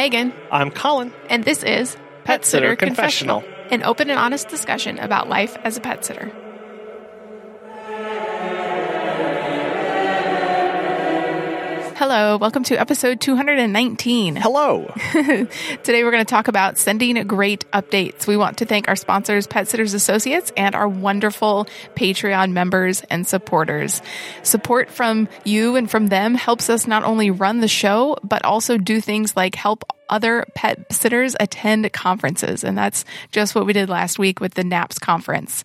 Megan, I'm Colin. and this is Pet Sitter Confessional. an open and honest discussion about life as a pet sitter. Hello, welcome to episode 219. Hello. Today we're going to talk about sending great updates. We want to thank our sponsors, Pet Sitters Associates, and our wonderful Patreon members and supporters. Support from you and from them helps us not only run the show, but also do things like help other pet sitters attend conferences. And that's just what we did last week with the NAPS conference.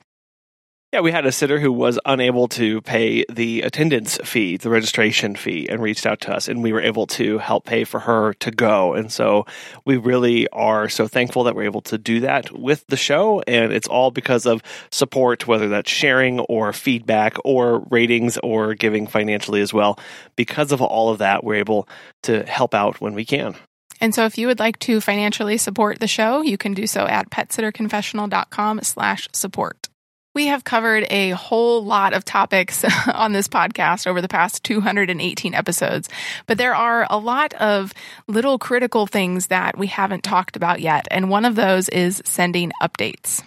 Yeah, we had a sitter who was unable to pay the attendance fee, the registration fee, and reached out to us, and we were able to help pay for her to go. And so we really are so thankful that we're able to do that with the show. And it's all because of support, whether that's sharing or feedback or ratings or giving financially as well. Because of all of that, we're able to help out when we can. And so if you would like to financially support the show, you can do so at petsitterconfessional.com slash support. We have covered a whole lot of topics on this podcast over the past 218 episodes, but there are a lot of little critical things that we haven't talked about yet. And one of those is sending updates.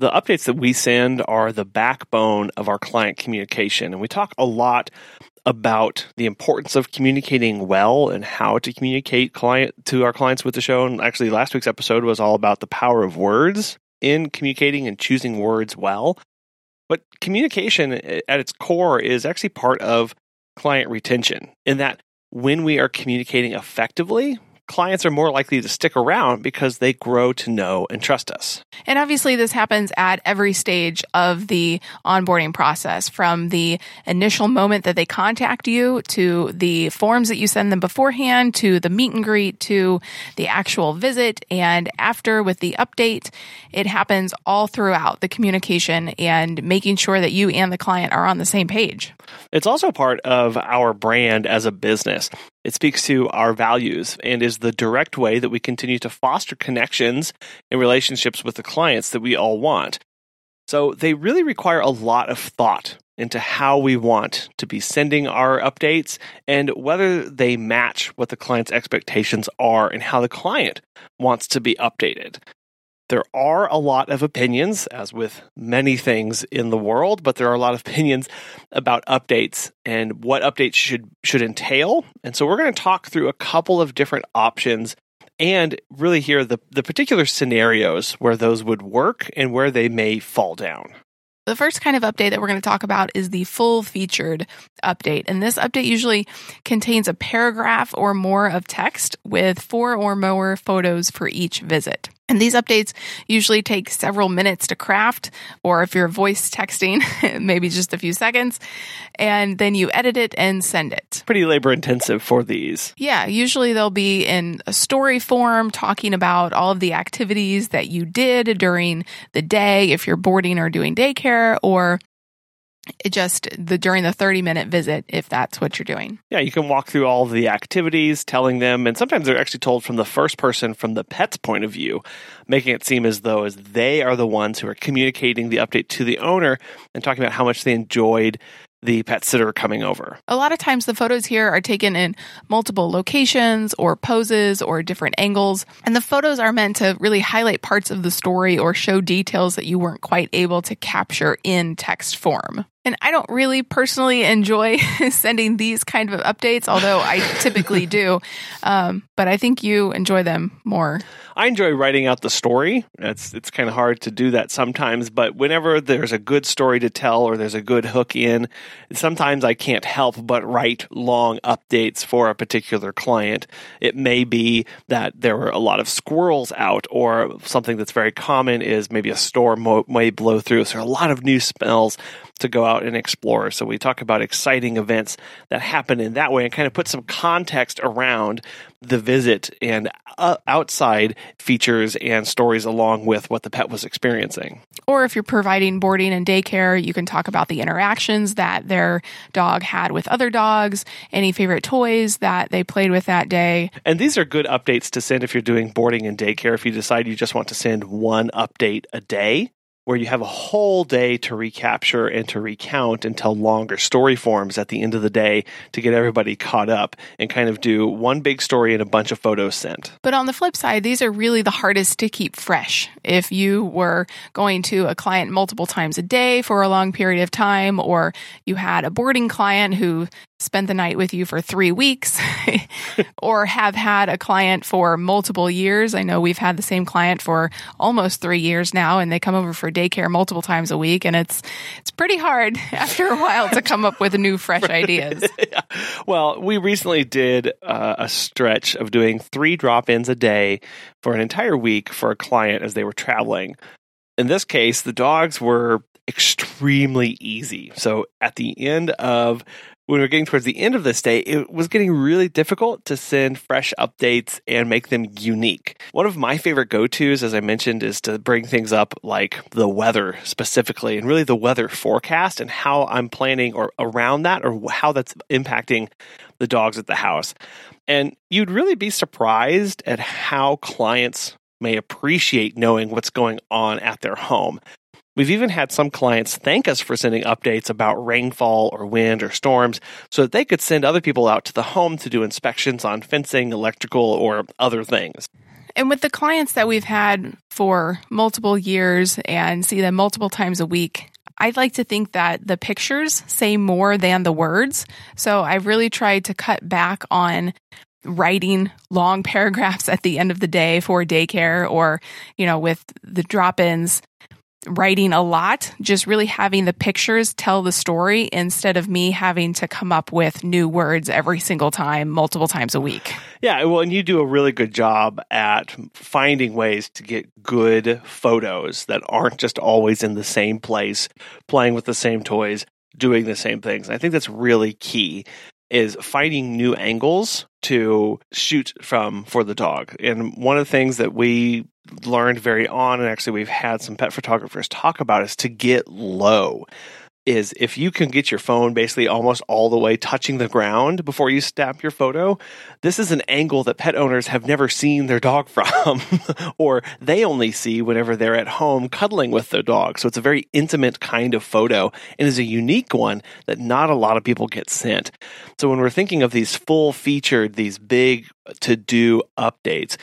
The updates that we send are the backbone of our client communication. And we talk a lot about the importance of communicating well and how to communicate client to our clients with the show. And actually last week's episode was all about the power of words in communicating and choosing words well. But communication at its core is actually part of client retention in that when we are communicating effectively, clients are more likely to stick around because they grow to know and trust us. And obviously, this happens at every stage of the onboarding process from the initial moment that they contact you to the forms that you send them beforehand to the meet and greet to the actual visit and after with the update. It happens all throughout the communication and making sure that you and the client are on the same page. It's also part of our brand as a business. It speaks to our values and is the direct way that we continue to foster connections and relationships with the clients that we all want. So they really require a lot of thought into how we want to be sending our updates and whether they match what the client's expectations are and how the client wants to be updated. There are a lot of opinions, as with many things in the world, but there are a lot of opinions about updates and what updates should should entail. And so we're going to talk through a couple of different options and really hear the, the particular scenarios where those would work and where they may fall down. The first kind of update that we're going to talk about is the full featured update. And this update usually contains a paragraph or more of text with four or more photos for each visit. And these updates usually take several minutes to craft, or if you're voice texting, maybe just a few seconds. And then you edit it and send it. Pretty labor intensive for these. Yeah, usually they'll be in a story form talking about all of the activities that you did during the day if you're boarding or doing daycare or just the during the 30 minute visit if that's what you're doing. Yeah, you can walk through all the activities, telling them, and sometimes they're actually told from the first person, from the pet's point of view, making it seem as though as they are the ones who are communicating the update to the owner and talking about how much they enjoyed the pet sitter coming over. A lot of times the photos here are taken in multiple locations or poses or different angles. And the photos are meant to really highlight parts of the story or show details that you weren't quite able to capture in text form. And I don't really personally enjoy sending these kind of updates, although I typically do. Um, but I think you enjoy them more. I enjoy writing out the story. It's it's kind of hard to do that sometimes, but whenever there's a good story to tell or there's a good hook in, sometimes I can't help but write long updates for a particular client. It may be that there were a lot of squirrels out, or something that's very common is maybe a storm mo- may blow through. So a lot of new smells to go out and explore. So we talk about exciting events that happen in that way and kind of put some context around the visit and uh, outside features and stories along with what the pet was experiencing. Or if you're providing boarding and daycare, you can talk about the interactions that their dog had with other dogs, any favorite toys that they played with that day. And these are good updates to send if you're doing boarding and daycare. If you decide you just want to send one update a day, where you have a whole day to recapture and to recount and tell longer story forms at the end of the day to get everybody caught up and kind of do one big story and a bunch of photos sent. But on the flip side, these are really the hardest to keep fresh. If you were going to a client multiple times a day for a long period of time, or you had a boarding client who spent the night with you for three weeks or have had a client for multiple years. I know we've had the same client for almost three years now and they come over for daycare multiple times a week. And it's, it's pretty hard after a while to come up with new fresh ideas. yeah. Well, we recently did uh, a stretch of doing three drop ins a day for an entire week for a client as they were traveling. In this case, the dogs were extremely easy. So at the end of when we were getting towards the end of this day, it was getting really difficult to send fresh updates and make them unique. One of my favorite go tos, as I mentioned, is to bring things up like the weather specifically and really the weather forecast and how I'm planning or around that or how that's impacting the dogs at the house. And you'd really be surprised at how clients may appreciate knowing what's going on at their home. We've even had some clients thank us for sending updates about rainfall or wind or storms so that they could send other people out to the home to do inspections on fencing, electrical, or other things. And with the clients that we've had for multiple years and see them multiple times a week, I'd like to think that the pictures say more than the words. So I've really tried to cut back on writing long paragraphs at the end of the day for daycare or, you know, with the drop ins writing a lot, just really having the pictures tell the story instead of me having to come up with new words every single time, multiple times a week. Yeah, well, and you do a really good job at finding ways to get good photos that aren't just always in the same place, playing with the same toys, doing the same things. I think that's really key is finding new angles to shoot from for the dog. And one of the things that we learned very on, and actually we've had some pet photographers talk about, is to get low is if you can get your phone basically almost all the way touching the ground before you snap your photo, this is an angle that pet owners have never seen their dog from, or they only see whenever they're at home cuddling with their dog. So it's a very intimate kind of photo and is a unique one that not a lot of people get sent. So when we're thinking of these full featured, these big to do updates,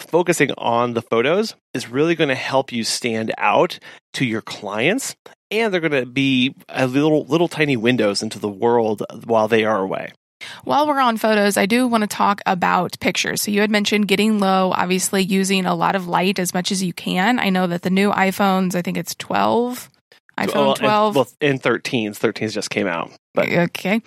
focusing on the photos is really going to help you stand out to your clients and they're going to be a little little tiny windows into the world while they are away. While we're on photos, I do want to talk about pictures. So you had mentioned getting low, obviously using a lot of light as much as you can. I know that the new iPhones, I think it's 12, iPhone well, 12. And, well, and 13s, 13s just came out. But okay.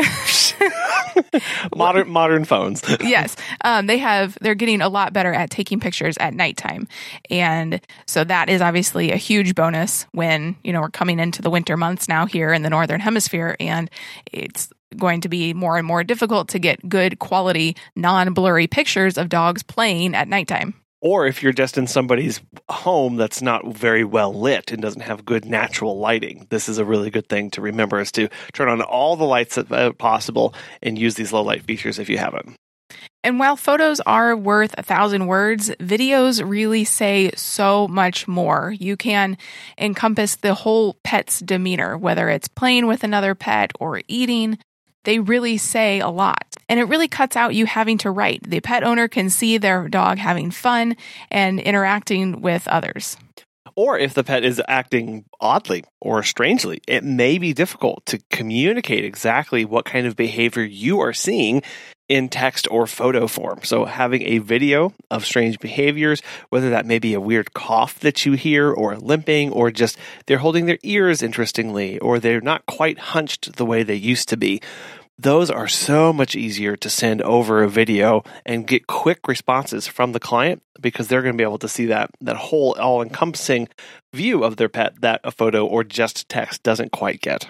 modern modern phones. yes, um, they have. They're getting a lot better at taking pictures at nighttime, and so that is obviously a huge bonus when you know we're coming into the winter months now here in the northern hemisphere, and it's going to be more and more difficult to get good quality non blurry pictures of dogs playing at nighttime or if you're just in somebody's home that's not very well lit and doesn't have good natural lighting this is a really good thing to remember is to turn on all the lights that are possible and use these low light features if you have them and while photos are worth a thousand words, videos really say so much more. You can encompass the whole pet's demeanor, whether it's playing with another pet or eating, they really say a lot. And it really cuts out you having to write. The pet owner can see their dog having fun and interacting with others. Or if the pet is acting oddly or strangely, it may be difficult to communicate exactly what kind of behavior you are seeing in text or photo form. So having a video of strange behaviors, whether that may be a weird cough that you hear or limping or just they're holding their ears interestingly or they're not quite hunched the way they used to be. Those are so much easier to send over a video and get quick responses from the client because they're going to be able to see that that whole all-encompassing view of their pet that a photo or just text doesn't quite get.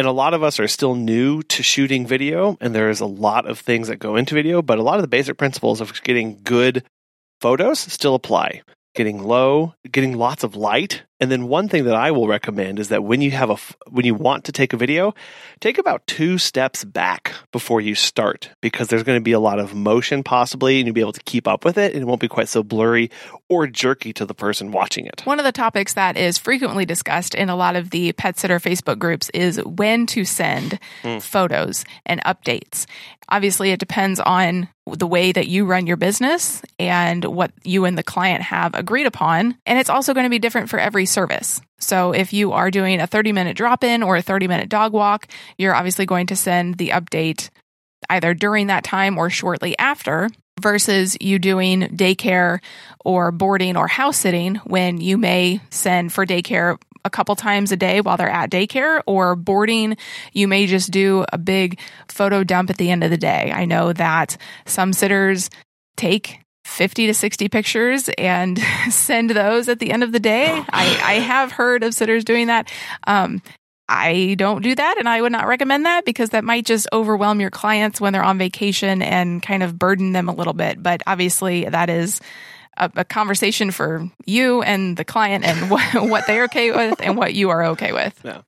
And a lot of us are still new to shooting video, and there's a lot of things that go into video, but a lot of the basic principles of getting good photos still apply. Getting low, getting lots of light And then one thing that I will recommend is that when you have a when you want to take a video, take about two steps back before you start because there's going to be a lot of motion possibly and you'll be able to keep up with it and it won't be quite so blurry or jerky to the person watching it. One of the topics that is frequently discussed in a lot of the pet sitter Facebook groups is when to send mm. photos and updates. Obviously, it depends on the way that you run your business and what you and the client have agreed upon. And it's also going to be different for every service. So if you are doing a 30 minute drop in or a 30 minute dog walk, you're obviously going to send the update either during that time or shortly after versus you doing daycare or boarding or house sitting when you may send for daycare a couple times a day while they're at daycare or boarding, you may just do a big photo dump at the end of the day. I know that some sitters take 50 to 60 pictures and send those at the end of the day. I, I have heard of sitters doing that. Um, I don't do that and I would not recommend that because that might just overwhelm your clients when they're on vacation and kind of burden them a little bit. But obviously, that is a, a conversation for you and the client and what, what they're okay with and what you are okay with. Yeah.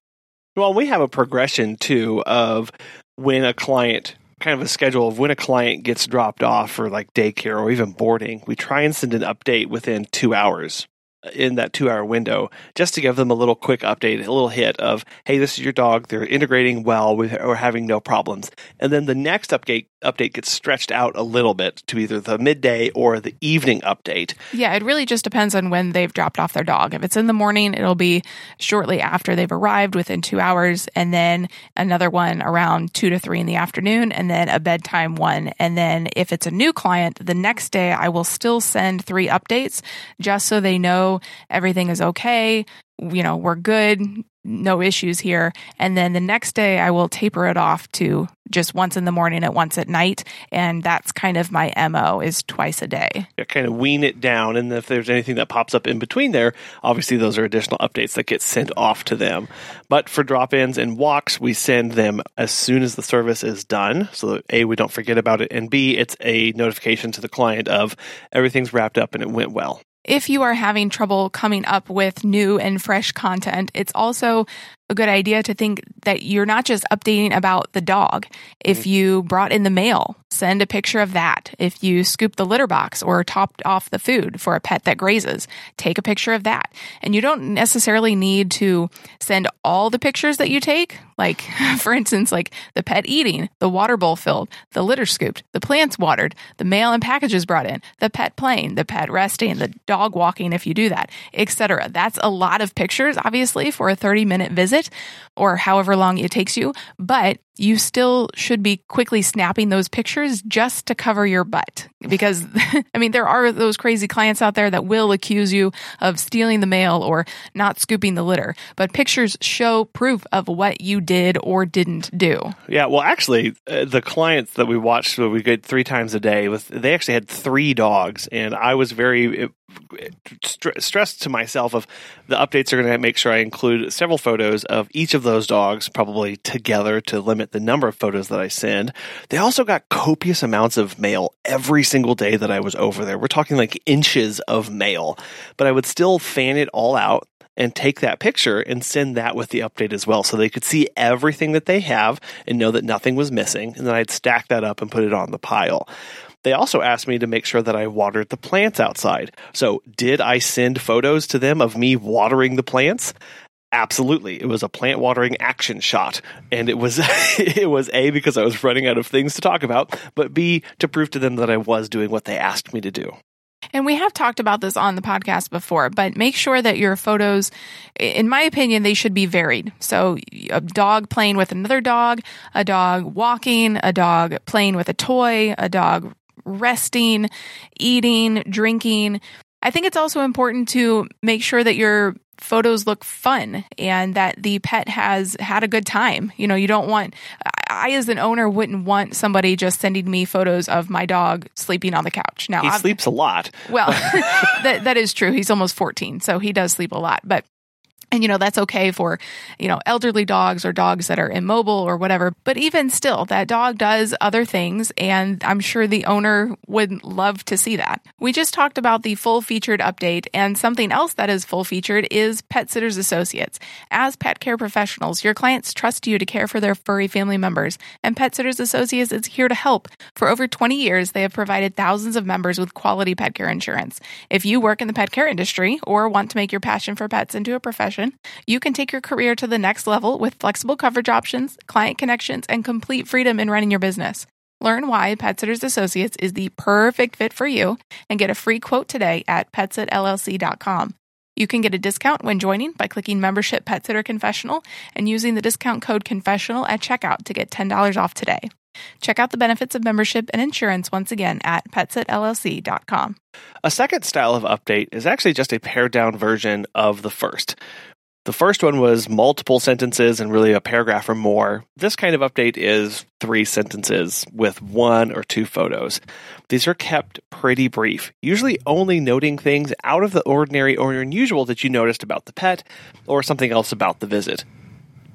Well, we have a progression too of when a client kind of a schedule of when a client gets dropped off for like daycare or even boarding. We try and send an update within two hours in that two hour window just to give them a little quick update, a little hit of, hey, this is your dog. They're integrating well. We're having no problems. And then the next update update gets stretched out a little bit to either the midday or the evening update. Yeah, it really just depends on when they've dropped off their dog. If it's in the morning, it'll be shortly after they've arrived within two hours, and then another one around two to three in the afternoon, and then a bedtime one. And then if it's a new client, the next day I will still send three updates just so they know everything is okay. You know, we're good, no issues here. And then the next day, I will taper it off to just once in the morning and once at night. And that's kind of my MO is twice a day. Yeah, kind of wean it down. And if there's anything that pops up in between there, obviously those are additional updates that get sent off to them. But for drop ins and walks, we send them as soon as the service is done. So that A, we don't forget about it. And B, it's a notification to the client of everything's wrapped up and it went well if you are having trouble coming up with new and fresh content, it's also a good idea to think that you're not just updating about the dog. If mm-hmm. you brought in the mail, send a picture of that. If you scooped the litter box or topped off the food for a pet that grazes, take a picture of that. And you don't necessarily need to send all the pictures that you take. Like, for instance, like the pet eating, the water bowl filled, the litter scooped, the plants watered, the mail and packages brought in, the pet playing, the pet resting, the dog walking if you do that, etc. That's a lot of pictures, obviously, for a 30 minute visit or however long it takes you, but you still should be quickly snapping those pictures just to cover your butt. Because, I mean, there are those crazy clients out there that will accuse you of stealing the mail or not scooping the litter. But pictures show proof of what you did or didn't do. Yeah, well, actually, uh, the clients that we watched, we get three times a day, with they actually had three dogs, and I was very st- stressed to myself of the updates are going to make sure I include several photos of each of those dogs, probably together to limit the number of photos that I send. They also got copious amounts of mail every single day that I was over there. We're talking like inches of mail, but I would still fan it all out and take that picture and send that with the update as well so they could see everything that they have and know that nothing was missing and then I'd stack that up and put it on the pile. They also asked me to make sure that I watered the plants outside. So, did I send photos to them of me watering the plants? Absolutely. It was a plant watering action shot. And it was it was A because I was running out of things to talk about, but B to prove to them that I was doing what they asked me to do. And we have talked about this on the podcast before, but make sure that your photos, in my opinion, they should be varied. So a dog playing with another dog, a dog walking, a dog playing with a toy, a dog resting, eating, drinking. I think it's also important to make sure that your photos look fun and that the pet has had a good time. You know, you don't want, I as an owner wouldn't want somebody just sending me photos of my dog sleeping on the couch. Now, he I've, sleeps a lot. Well, that, that is true. He's almost 14, so he does sleep a lot. But And, you know, that's okay for, you know, elderly dogs or dogs that are immobile or whatever. But even still, that dog does other things. And I'm sure the owner would love to see that. We just talked about the full featured update. And something else that is full featured is Pet Sitters Associates. As pet care professionals, your clients trust you to care for their furry family members. And Pet Sitters Associates is here to help. For over 20 years, they have provided thousands of members with quality pet care insurance. If you work in the pet care industry or want to make your passion for pets into a profession, you can take your career to the next level with flexible coverage options, client connections, and complete freedom in running your business. Learn why Pet Sitters Associates is the perfect fit for you and get a free quote today at petsitllc.com. You can get a discount when joining by clicking membership Pet Sitter Confessional and using the discount code confessional at checkout to get $10 off today. Check out the benefits of membership and insurance once again at petsitllc.com. A second style of update is actually just a pared down version of the first. The first one was multiple sentences and really a paragraph or more. This kind of update is three sentences with one or two photos. These are kept pretty brief, usually only noting things out of the ordinary or unusual that you noticed about the pet or something else about the visit.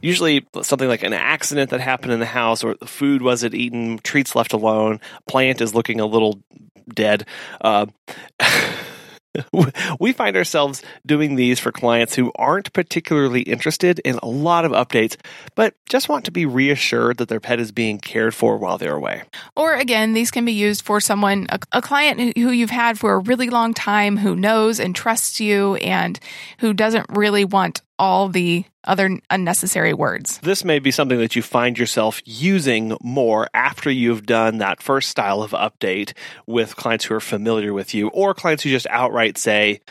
Usually something like an accident that happened in the house or the food wasn't eaten, treats left alone, plant is looking a little dead. Uh, we find ourselves doing these for clients who aren't particularly interested in a lot of updates, but just want to be reassured that their pet is being cared for while they're away. Or again, these can be used for someone, a, a client who you've had for a really long time, who knows and trusts you and who doesn't really want all the other unnecessary words. This may be something that you find yourself using more after you've done that first style of update with clients who are familiar with you or clients who just outright say,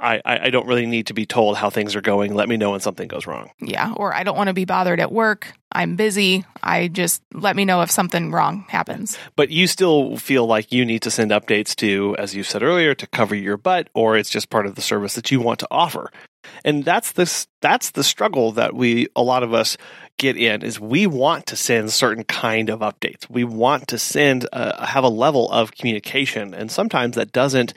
I, I don't really need to be told how things are going. Let me know when something goes wrong. Yeah. Or I don't want to be bothered at work. I'm busy. I just let me know if something wrong happens. But you still feel like you need to send updates to, as you said earlier, to cover your butt, or it's just part of the service that you want to offer. And that's this that's the struggle that we a lot of us get in is we want to send certain kind of updates. We want to send uh, have a level of communication and sometimes that doesn't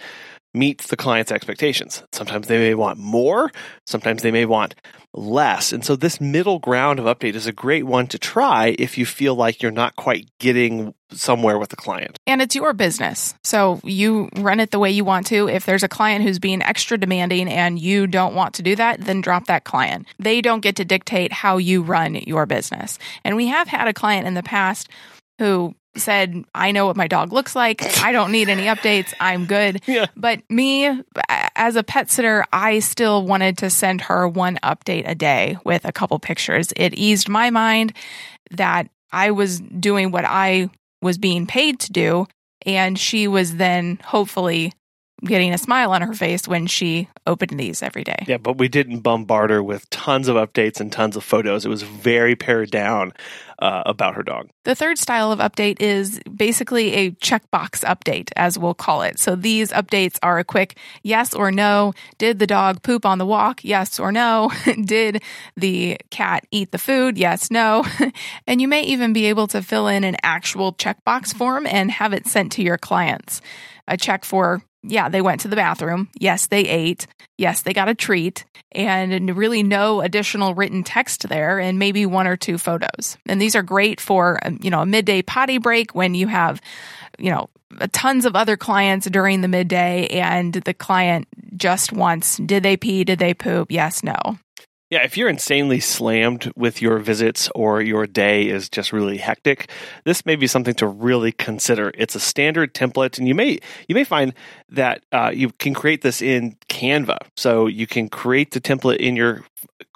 meet the client's expectations. Sometimes they may want more, sometimes they may want less. And so this middle ground of update is a great one to try if you feel like you're not quite getting somewhere with the client. And it's your business. So you run it the way you want to. If there's a client who's being extra demanding and you don't want to do that, then drop that client. They don't get to dictate how you run your business. And we have had a client in the past who said, I know what my dog looks like. I don't need any updates. I'm good. Yeah. But me, as a pet sitter, I still wanted to send her one update a day with a couple pictures. It eased my mind that I was doing what I was being paid to do. And she was then hopefully getting a smile on her face when she opened these every day. Yeah, but we didn't bombard her with tons of updates and tons of photos. It was very pared down uh, about her dog. The third style of update is basically a checkbox update, as we'll call it. So these updates are a quick yes or no. Did the dog poop on the walk? Yes or no. Did the cat eat the food? Yes, no. and you may even be able to fill in an actual checkbox form and have it sent to your clients. A check for yeah, they went to the bathroom. Yes, they ate. Yes, they got a treat and really no additional written text there and maybe one or two photos. And these are great for, um, you know, a midday potty break when you have, you know, tons of other clients during the midday and the client just wants, did they pee? Did they poop? Yes, no. Yeah, if you're insanely slammed with your visits or your day is just really hectic, this may be something to really consider. It's a standard template, and you may you may find that uh, you can create this in Canva. So you can create the template in your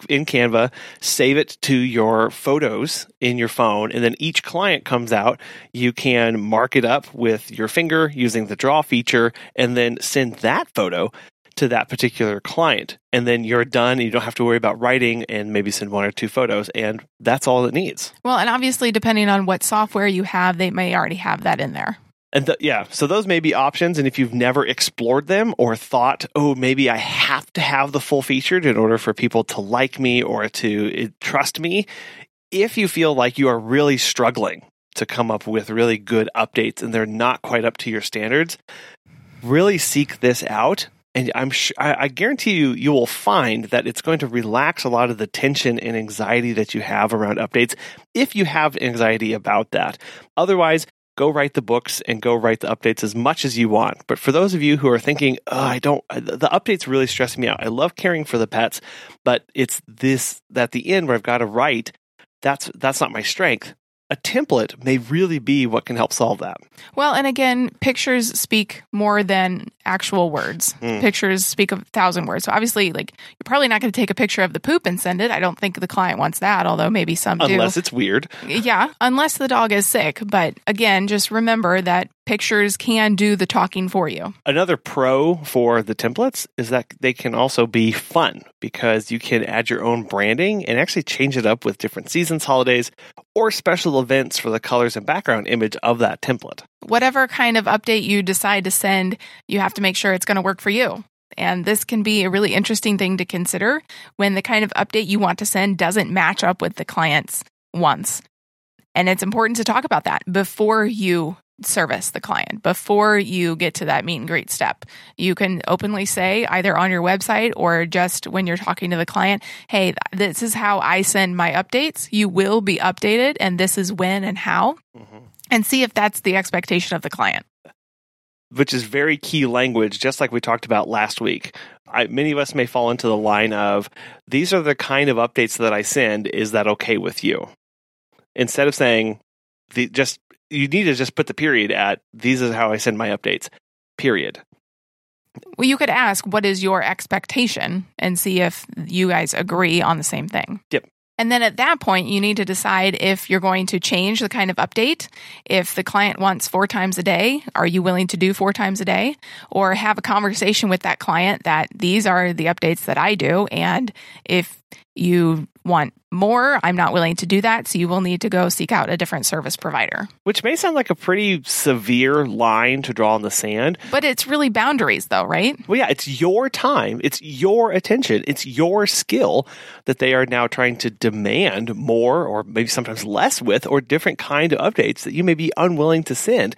in Canva, save it to your photos in your phone, and then each client comes out. You can mark it up with your finger using the draw feature, and then send that photo to that particular client. And then you're done. And you don't have to worry about writing and maybe send one or two photos. And that's all it needs. Well, and obviously, depending on what software you have, they may already have that in there. And th- yeah, so those may be options. And if you've never explored them or thought, oh, maybe I have to have the full featured in order for people to like me or to uh, trust me, if you feel like you are really struggling to come up with really good updates and they're not quite up to your standards, really seek this out And I'm sh- I, I guarantee you, you will find that it's going to relax a lot of the tension and anxiety that you have around updates if you have anxiety about that. Otherwise, go write the books and go write the updates as much as you want. But for those of you who are thinking, oh, I don't, the updates really stress me out. I love caring for the pets, but it's this, at the end where I've got to write, that's, that's not my strength a template may really be what can help solve that. Well, and again, pictures speak more than actual words. Mm. Pictures speak a thousand words. So obviously, like you're probably not going to take a picture of the poop and send it. I don't think the client wants that, although maybe some unless do. Unless it's weird. Yeah, unless the dog is sick. But again, just remember that pictures can do the talking for you. Another pro for the templates is that they can also be fun because you can add your own branding and actually change it up with different seasons, holidays, or special events for the colors and background image of that template. Whatever kind of update you decide to send, you have to make sure it's going to work for you. And this can be a really interesting thing to consider when the kind of update you want to send doesn't match up with the client's wants. And it's important to talk about that before you service the client before you get to that meet and greet step. You can openly say either on your website or just when you're talking to the client, hey, this is how I send my updates. You will be updated, and this is when and how, mm-hmm. and see if that's the expectation of the client. Which is very key language, just like we talked about last week. I, many of us may fall into the line of these are the kind of updates that I send. Is that okay with you? Instead of saying, the, just you need to just put the period at these is how I send my updates. Period. Well, you could ask, what is your expectation and see if you guys agree on the same thing. Yep. And then at that point, you need to decide if you're going to change the kind of update. If the client wants four times a day, are you willing to do four times a day? Or have a conversation with that client that these are the updates that I do. And if you want more, I'm not willing to do that. So you will need to go seek out a different service provider. Which may sound like a pretty severe line to draw in the sand. But it's really boundaries, though, right? Well, yeah, it's your time, it's your attention, it's your skill that they are now trying to demand more or maybe sometimes less with or different kind of updates that you may be unwilling to send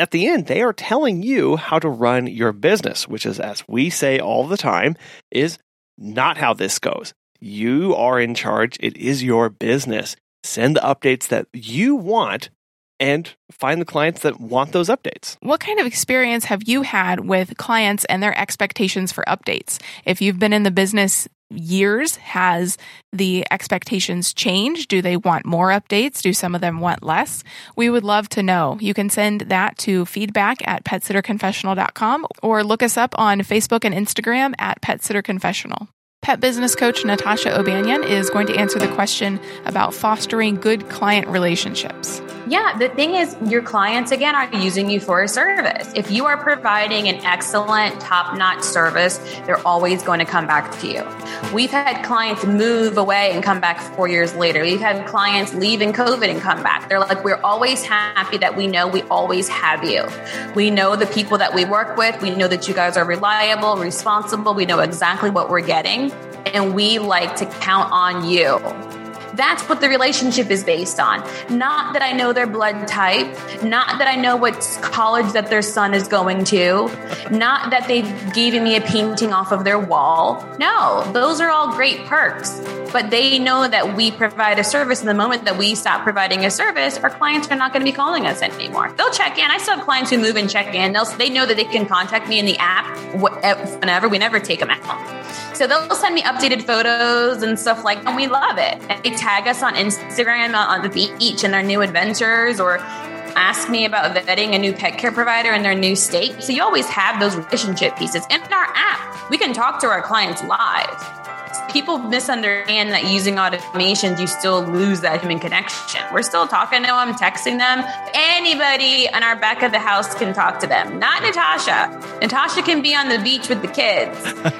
at the end, they are telling you how to run your business, which is, as we say all the time, is not how this goes. You are in charge. It is your business. Send the updates that you want and find the clients that want those updates. What kind of experience have you had with clients and their expectations for updates? If you've been in the business years, has the expectations changed? Do they want more updates? Do some of them want less? We would love to know. You can send that to feedback at petsitterconfessional.com or look us up on Facebook and Instagram at petsitterconfessional. Pet business coach Natasha O'Banion is going to answer the question about fostering good client relationships. Yeah, the thing is, your clients, again, are using you for a service. If you are providing an excellent, top notch service, they're always going to come back to you. We've had clients move away and come back four years later. We've had clients leave in COVID and come back. They're like, we're always happy that we know we always have you. We know the people that we work with. We know that you guys are reliable, responsible. We know exactly what we're getting and we like to count on you. That's what the relationship is based on. Not that I know their blood type, not that I know what college that their son is going to, not that they've given me a painting off of their wall. No, those are all great perks. But they know that we provide a service. And the moment that we stop providing a service, our clients are not going to be calling us anymore. They'll check in. I still have clients who move and check in. They'll, they know that they can contact me in the app whenever. We never take them out. So they'll send me updated photos and stuff like. And we love it. And they tag us on Instagram uh, on the beach and their new adventures or ask me about vetting a new pet care provider in their new state. So you always have those relationship pieces. In our app, we can talk to our clients live people misunderstand that using automations, you still lose that human connection. We're still talking to them, texting them. Anybody on our back of the house can talk to them, not Natasha. Natasha can be on the beach with the kids,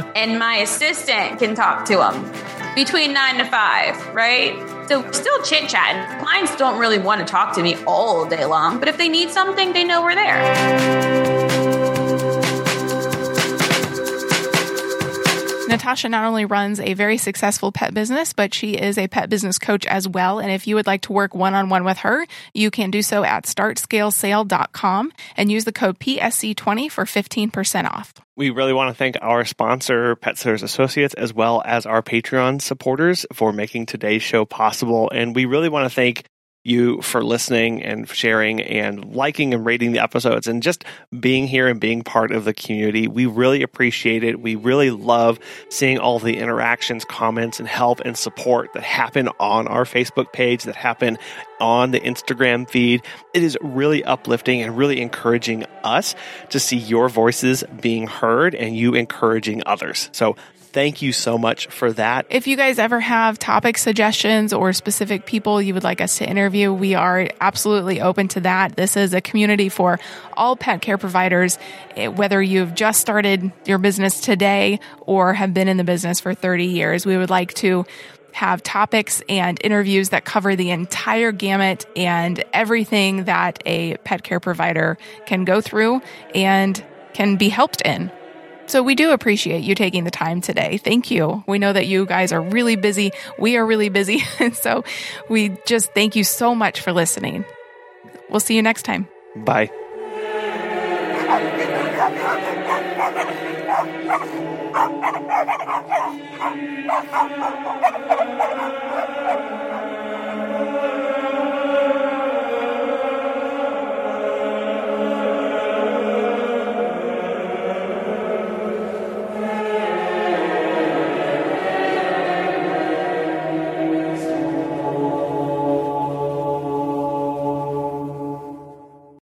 and my assistant can talk to them between nine to five, right? So still chit chatting. Clients don't really want to talk to me all day long, but if they need something, they know we're there. Natasha not only runs a very successful pet business, but she is a pet business coach as well. And if you would like to work one on one with her, you can do so at startscalesale.com and use the code PSC20 for 15% off. We really want to thank our sponsor, Pet Sitters Associates, as well as our Patreon supporters for making today's show possible. And we really want to thank you for listening and sharing and liking and rating the episodes and just being here and being part of the community. We really appreciate it. We really love seeing all the interactions, comments, and help and support that happen on our Facebook page, that happen on the Instagram feed. It is really uplifting and really encouraging us to see your voices being heard and you encouraging others. So thank you so much for that. If you guys ever have topic suggestions or specific people you would like us to interview, we are absolutely open to that. This is a community for all pet care providers, eh, whether you've just started your business today or have been in the business for 30 years. We would like to have topics and interviews that cover the entire gamut and everything that a pet care provider can go through and can be helped in. So we do appreciate you taking the time today. Thank you. We know that you guys are really busy. We are really busy. And so we just thank you so much for listening. We'll see you next time. Bye.